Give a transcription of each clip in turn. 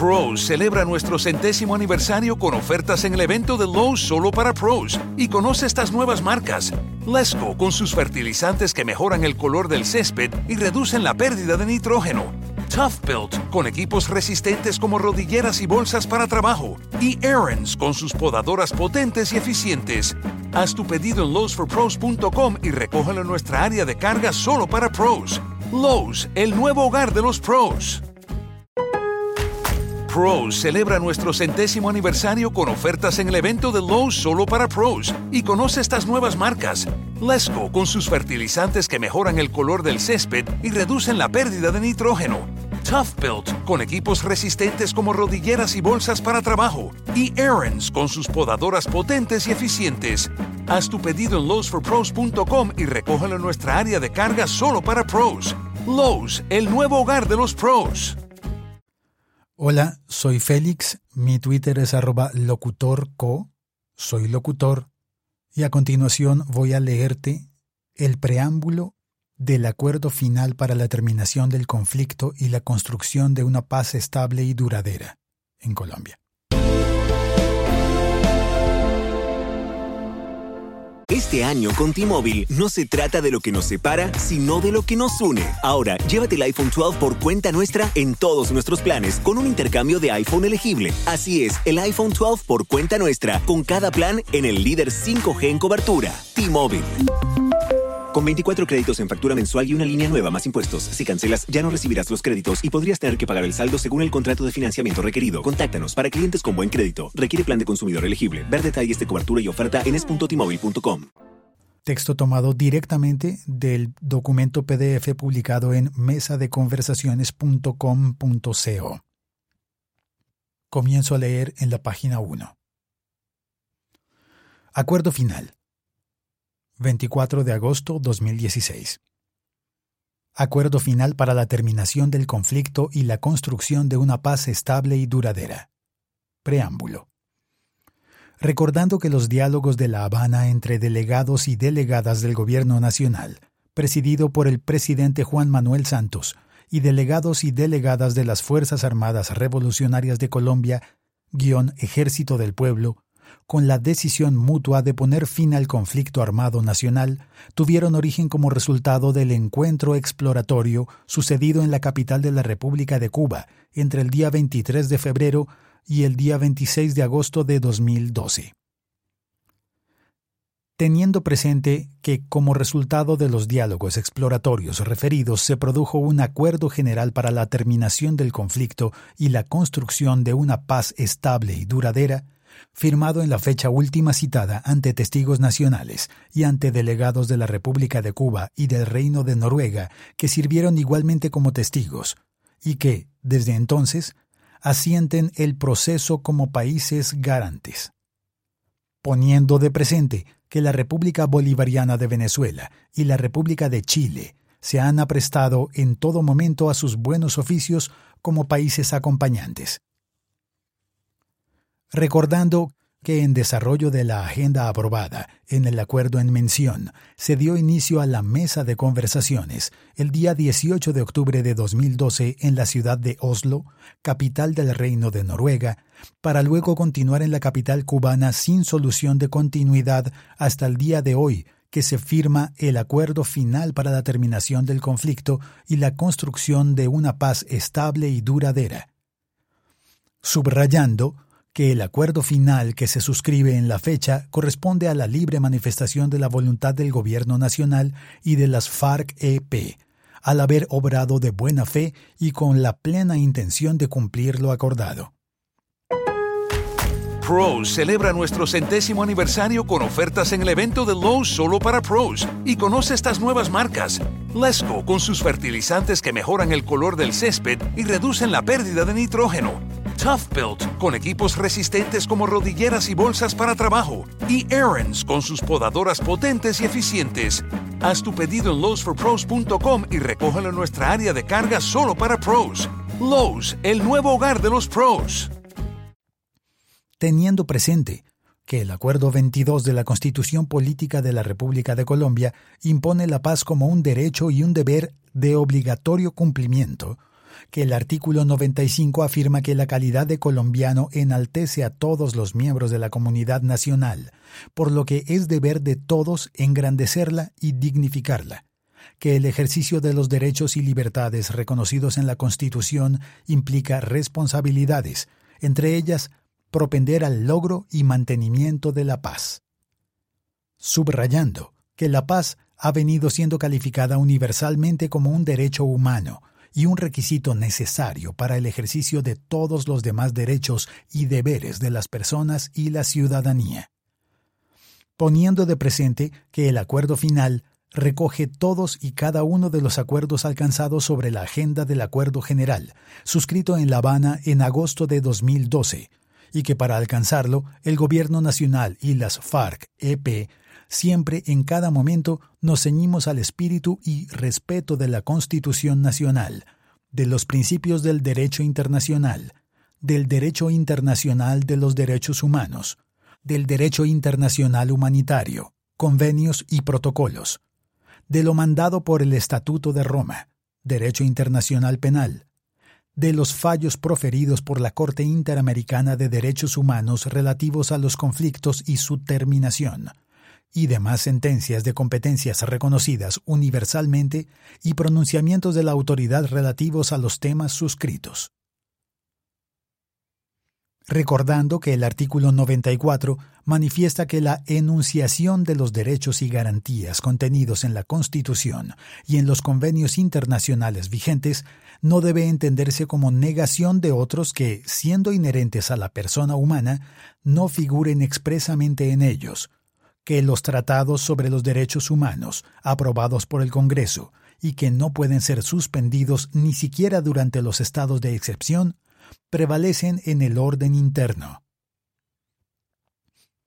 Pros celebra nuestro centésimo aniversario con ofertas en el evento de Lowe's solo para pros y conoce estas nuevas marcas. Lesco con sus fertilizantes que mejoran el color del césped y reducen la pérdida de nitrógeno. Tough Built con equipos resistentes como rodilleras y bolsas para trabajo. Y Aaron's con sus podadoras potentes y eficientes. Haz tu pedido en lowesforpros.com y recógelo en nuestra área de carga solo para pros. Lowe's, el nuevo hogar de los pros. Pros celebra nuestro centésimo aniversario con ofertas en el evento de Lowe's solo para pros y conoce estas nuevas marcas. Lesco con sus fertilizantes que mejoran el color del césped y reducen la pérdida de nitrógeno. Tough Built con equipos resistentes como rodilleras y bolsas para trabajo. Y Aaron's con sus podadoras potentes y eficientes. Haz tu pedido en lowesforpros.com y recógelo en nuestra área de carga solo para pros. Lowe's, el nuevo hogar de los pros. Hola, soy Félix, mi Twitter es arroba locutorco, soy locutor, y a continuación voy a leerte el preámbulo del acuerdo final para la terminación del conflicto y la construcción de una paz estable y duradera en Colombia. Este año con T-Mobile no se trata de lo que nos separa, sino de lo que nos une. Ahora, llévate el iPhone 12 por cuenta nuestra en todos nuestros planes con un intercambio de iPhone elegible. Así es, el iPhone 12 por cuenta nuestra, con cada plan en el líder 5G en cobertura. T-Mobile. Con 24 créditos en factura mensual y una línea nueva más impuestos, si cancelas ya no recibirás los créditos y podrías tener que pagar el saldo según el contrato de financiamiento requerido. Contáctanos para clientes con buen crédito. Requiere plan de consumidor elegible. Ver detalles de cobertura y oferta en es.timóvil.com. Texto tomado directamente del documento PDF publicado en mesadeconversaciones.com.co. Comienzo a leer en la página 1. Acuerdo final. 24 de agosto 2016. Acuerdo final para la terminación del conflicto y la construcción de una paz estable y duradera. Preámbulo. Recordando que los diálogos de La Habana entre delegados y delegadas del Gobierno Nacional, presidido por el presidente Juan Manuel Santos, y delegados y delegadas de las Fuerzas Armadas Revolucionarias de Colombia, guion Ejército del Pueblo, con la decisión mutua de poner fin al conflicto armado nacional, tuvieron origen como resultado del encuentro exploratorio sucedido en la capital de la República de Cuba entre el día 23 de febrero y el día 26 de agosto de 2012 teniendo presente que como resultado de los diálogos exploratorios referidos se produjo un acuerdo general para la terminación del conflicto y la construcción de una paz estable y duradera, firmado en la fecha última citada ante testigos nacionales y ante delegados de la República de Cuba y del Reino de Noruega que sirvieron igualmente como testigos, y que, desde entonces, asienten el proceso como países garantes. Poniendo de presente que la República Bolivariana de Venezuela y la República de Chile se han aprestado en todo momento a sus buenos oficios como países acompañantes recordando que en desarrollo de la agenda aprobada en el acuerdo en mención se dio inicio a la mesa de conversaciones el día 18 de octubre de 2012 en la ciudad de Oslo, capital del Reino de Noruega, para luego continuar en la capital cubana sin solución de continuidad hasta el día de hoy, que se firma el acuerdo final para la terminación del conflicto y la construcción de una paz estable y duradera. Subrayando que el acuerdo final que se suscribe en la fecha corresponde a la libre manifestación de la voluntad del Gobierno Nacional y de las FARC-EP, al haber obrado de buena fe y con la plena intención de cumplir lo acordado. Pros celebra nuestro centésimo aniversario con ofertas en el evento de Lowe's solo para pros y conoce estas nuevas marcas. Lesco con sus fertilizantes que mejoran el color del césped y reducen la pérdida de nitrógeno. Tough Built con equipos resistentes como rodilleras y bolsas para trabajo. Y Aaron's con sus podadoras potentes y eficientes. Haz tu pedido en lowesforpros.com y recógelo en nuestra área de carga solo para pros. Lowe's, el nuevo hogar de los pros teniendo presente que el Acuerdo 22 de la Constitución Política de la República de Colombia impone la paz como un derecho y un deber de obligatorio cumplimiento, que el artículo 95 afirma que la calidad de colombiano enaltece a todos los miembros de la comunidad nacional, por lo que es deber de todos engrandecerla y dignificarla que el ejercicio de los derechos y libertades reconocidos en la Constitución implica responsabilidades, entre ellas propender al logro y mantenimiento de la paz. Subrayando que la paz ha venido siendo calificada universalmente como un derecho humano y un requisito necesario para el ejercicio de todos los demás derechos y deberes de las personas y la ciudadanía. Poniendo de presente que el acuerdo final recoge todos y cada uno de los acuerdos alcanzados sobre la agenda del Acuerdo General, suscrito en La Habana en agosto de 2012, y que para alcanzarlo el Gobierno Nacional y las FARC-EP siempre en cada momento nos ceñimos al espíritu y respeto de la Constitución Nacional, de los principios del derecho internacional, del derecho internacional de los derechos humanos, del derecho internacional humanitario, convenios y protocolos, de lo mandado por el Estatuto de Roma, derecho internacional penal, de los fallos proferidos por la Corte Interamericana de Derechos Humanos relativos a los conflictos y su terminación, y demás sentencias de competencias reconocidas universalmente y pronunciamientos de la autoridad relativos a los temas suscritos. Recordando que el artículo 94 manifiesta que la enunciación de los derechos y garantías contenidos en la Constitución y en los convenios internacionales vigentes no debe entenderse como negación de otros que, siendo inherentes a la persona humana, no figuren expresamente en ellos, que los tratados sobre los derechos humanos, aprobados por el Congreso, y que no pueden ser suspendidos ni siquiera durante los estados de excepción, prevalecen en el orden interno.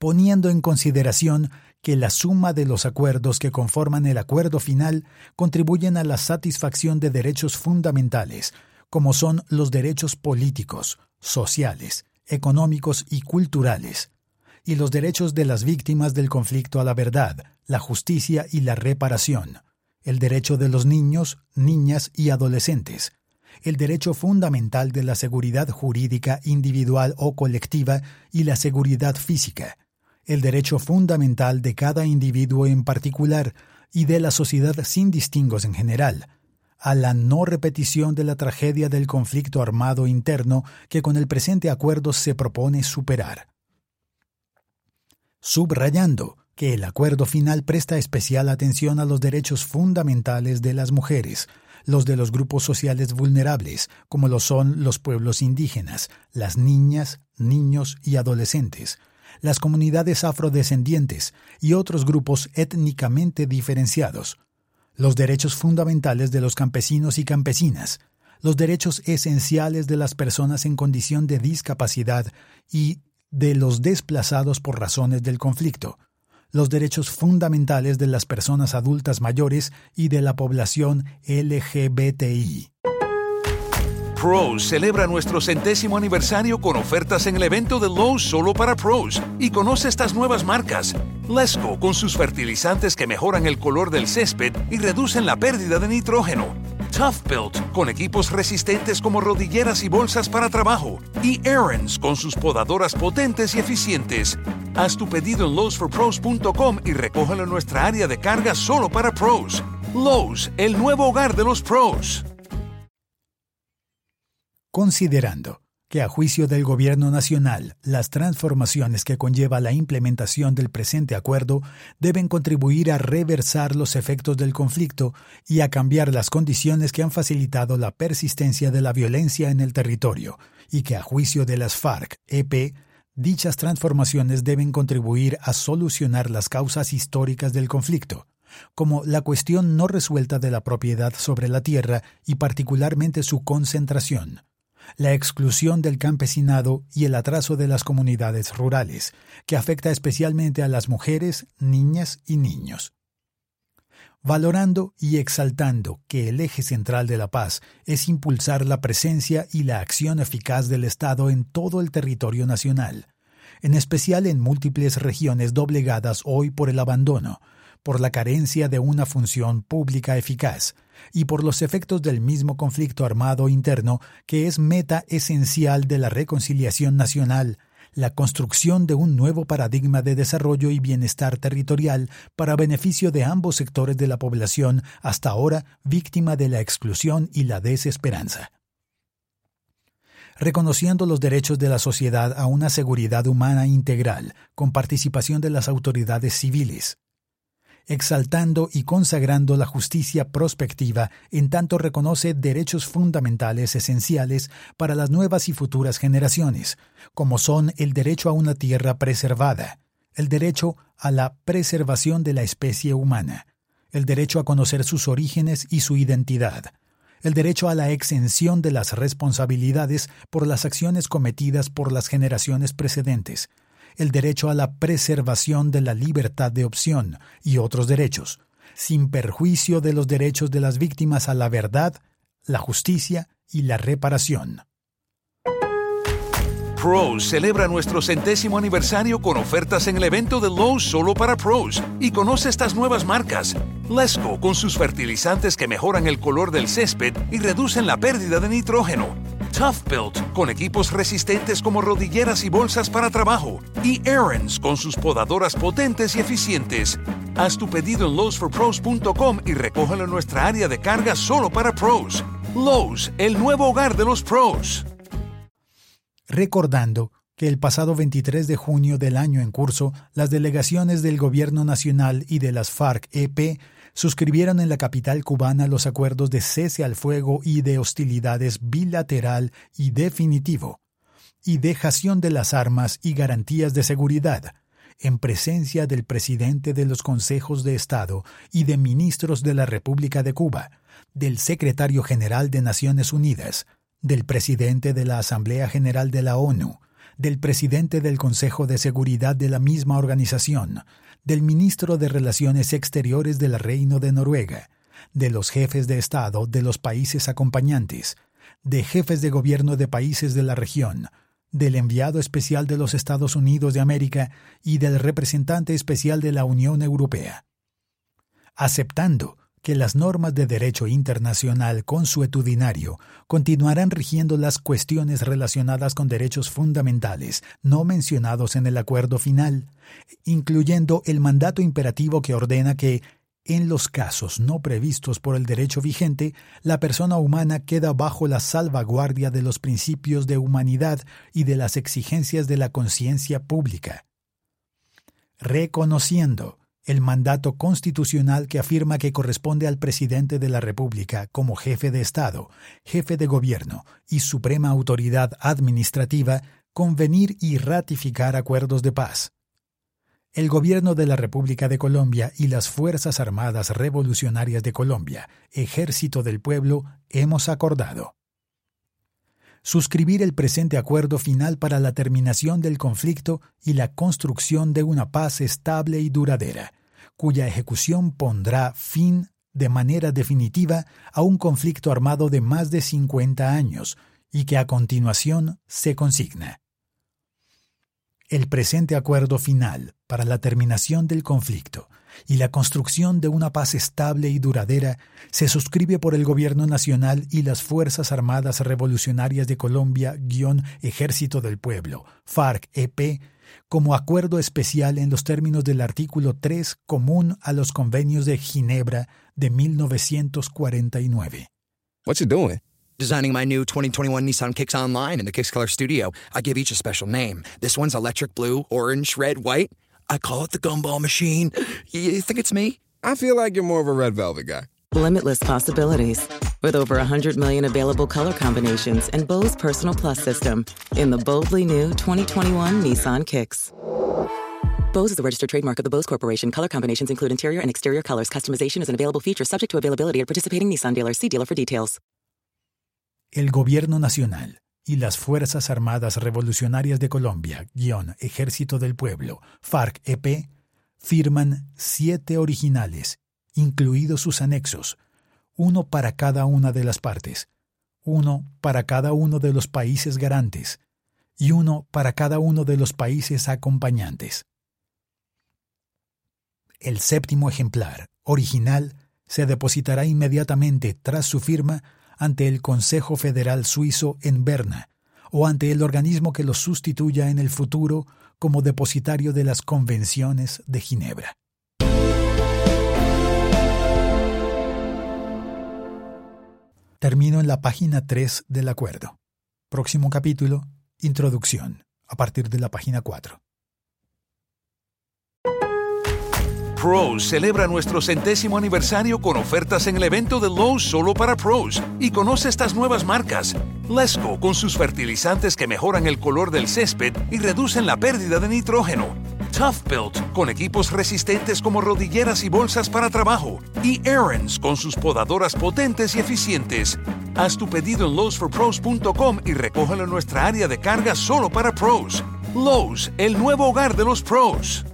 Poniendo en consideración que la suma de los acuerdos que conforman el acuerdo final contribuyen a la satisfacción de derechos fundamentales, como son los derechos políticos, sociales, económicos y culturales, y los derechos de las víctimas del conflicto a la verdad, la justicia y la reparación, el derecho de los niños, niñas y adolescentes, el derecho fundamental de la seguridad jurídica individual o colectiva y la seguridad física, el derecho fundamental de cada individuo en particular y de la sociedad sin distingos en general, a la no repetición de la tragedia del conflicto armado interno que con el presente acuerdo se propone superar subrayando que el acuerdo final presta especial atención a los derechos fundamentales de las mujeres, los de los grupos sociales vulnerables, como lo son los pueblos indígenas, las niñas, niños y adolescentes, las comunidades afrodescendientes y otros grupos étnicamente diferenciados, los derechos fundamentales de los campesinos y campesinas, los derechos esenciales de las personas en condición de discapacidad y de los desplazados por razones del conflicto, los derechos fundamentales de las personas adultas mayores y de la población LGBTI. Pros celebra nuestro centésimo aniversario con ofertas en el evento de Lowe's solo para pros y conoce estas nuevas marcas. Lesco con sus fertilizantes que mejoran el color del césped y reducen la pérdida de nitrógeno. Tough Built con equipos resistentes como rodilleras y bolsas para trabajo. Y Aaron's con sus podadoras potentes y eficientes. Haz tu pedido en lowesforpros.com y recógelo en nuestra área de carga solo para pros. Lowe's, el nuevo hogar de los pros. Considerando que a juicio del Gobierno Nacional, las transformaciones que conlleva la implementación del presente acuerdo deben contribuir a reversar los efectos del conflicto y a cambiar las condiciones que han facilitado la persistencia de la violencia en el territorio, y que a juicio de las FARC-EP, dichas transformaciones deben contribuir a solucionar las causas históricas del conflicto, como la cuestión no resuelta de la propiedad sobre la tierra y particularmente su concentración, la exclusión del campesinado y el atraso de las comunidades rurales, que afecta especialmente a las mujeres, niñas y niños. Valorando y exaltando que el eje central de la paz es impulsar la presencia y la acción eficaz del Estado en todo el territorio nacional, en especial en múltiples regiones doblegadas hoy por el abandono, por la carencia de una función pública eficaz y por los efectos del mismo conflicto armado interno que es meta esencial de la reconciliación nacional, la construcción de un nuevo paradigma de desarrollo y bienestar territorial para beneficio de ambos sectores de la población hasta ahora víctima de la exclusión y la desesperanza. Reconociendo los derechos de la sociedad a una seguridad humana integral, con participación de las autoridades civiles, exaltando y consagrando la justicia prospectiva en tanto reconoce derechos fundamentales esenciales para las nuevas y futuras generaciones, como son el derecho a una tierra preservada, el derecho a la preservación de la especie humana, el derecho a conocer sus orígenes y su identidad, el derecho a la exención de las responsabilidades por las acciones cometidas por las generaciones precedentes, el derecho a la preservación de la libertad de opción y otros derechos, sin perjuicio de los derechos de las víctimas a la verdad, la justicia y la reparación. Pros celebra nuestro centésimo aniversario con ofertas en el evento de Lowe's solo para pros y conoce estas nuevas marcas. Lesco con sus fertilizantes que mejoran el color del césped y reducen la pérdida de nitrógeno. Tough Built con equipos resistentes como rodilleras y bolsas para trabajo. Y Aaron's con sus podadoras potentes y eficientes. Haz tu pedido en lowesforpros.com y recógelo en nuestra área de carga solo para pros. Lowe's, el nuevo hogar de los pros recordando que el pasado 23 de junio del año en curso, las delegaciones del Gobierno Nacional y de las FARC-EP suscribieron en la capital cubana los acuerdos de cese al fuego y de hostilidades bilateral y definitivo, y dejación de las armas y garantías de seguridad, en presencia del presidente de los consejos de Estado y de ministros de la República de Cuba, del secretario general de Naciones Unidas, del presidente de la Asamblea General de la ONU, del presidente del Consejo de Seguridad de la misma organización, del ministro de Relaciones Exteriores del Reino de Noruega, de los jefes de Estado de los países acompañantes, de jefes de gobierno de países de la región, del enviado especial de los Estados Unidos de América y del representante especial de la Unión Europea. Aceptando que las normas de derecho internacional consuetudinario continuarán rigiendo las cuestiones relacionadas con derechos fundamentales no mencionados en el acuerdo final, incluyendo el mandato imperativo que ordena que, en los casos no previstos por el derecho vigente, la persona humana queda bajo la salvaguardia de los principios de humanidad y de las exigencias de la conciencia pública. Reconociendo el mandato constitucional que afirma que corresponde al presidente de la República como jefe de Estado, jefe de gobierno y suprema autoridad administrativa convenir y ratificar acuerdos de paz. El gobierno de la República de Colombia y las Fuerzas Armadas Revolucionarias de Colombia, Ejército del Pueblo, hemos acordado suscribir el presente acuerdo final para la terminación del conflicto y la construcción de una paz estable y duradera, cuya ejecución pondrá fin de manera definitiva a un conflicto armado de más de 50 años y que a continuación se consigna. El presente acuerdo final para la terminación del conflicto y la construcción de una paz estable y duradera se suscribe por el Gobierno Nacional y las Fuerzas Armadas Revolucionarias de Colombia-Ejército del Pueblo, FARC-EP, como acuerdo especial en los términos del artículo 3 común a los convenios de Ginebra de 1949. What's it doing? Designing my new 2021 Nissan Kicks Online in the Kicks Color Studio. I give each a special name. This one's electric blue, orange, red, white. I call it the gumball machine. You think it's me? I feel like you're more of a red velvet guy. Limitless possibilities. With over 100 million available color combinations and Bose Personal Plus system in the boldly new 2021 Nissan Kicks. Bose is the registered trademark of the Bose Corporation. Color combinations include interior and exterior colors. Customization is an available feature subject to availability at participating Nissan dealers. See dealer for details. El Gobierno Nacional y las Fuerzas Armadas Revolucionarias de Colombia, guion Ejército del Pueblo, FARC-EP, firman siete originales, incluidos sus anexos, uno para cada una de las partes, uno para cada uno de los países garantes y uno para cada uno de los países acompañantes. El séptimo ejemplar, original, se depositará inmediatamente tras su firma ante el Consejo Federal Suizo en Berna o ante el organismo que lo sustituya en el futuro como depositario de las convenciones de Ginebra. Termino en la página 3 del acuerdo. Próximo capítulo, Introducción, a partir de la página 4. Pros celebra nuestro centésimo aniversario con ofertas en el evento de Lowe's solo para pros y conoce estas nuevas marcas. Lesco con sus fertilizantes que mejoran el color del césped y reducen la pérdida de nitrógeno. Tough Built con equipos resistentes como rodilleras y bolsas para trabajo. Y Aaron's con sus podadoras potentes y eficientes. Haz tu pedido en lowesforpros.com y recógelo en nuestra área de carga solo para pros. Lowe's, el nuevo hogar de los pros.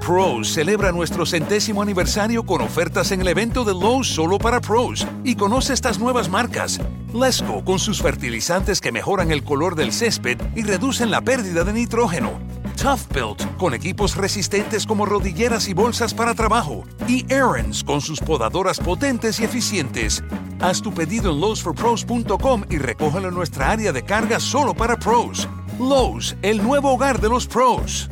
Pros celebra nuestro centésimo aniversario con ofertas en el evento de Lowe's solo para pros y conoce estas nuevas marcas. Lesco con sus fertilizantes que mejoran el color del césped y reducen la pérdida de nitrógeno. Tough Built con equipos resistentes como rodilleras y bolsas para trabajo. Y Aaron's con sus podadoras potentes y eficientes. Haz tu pedido en lowesforpros.com y recógelo en nuestra área de carga solo para pros. Lowe's, el nuevo hogar de los pros.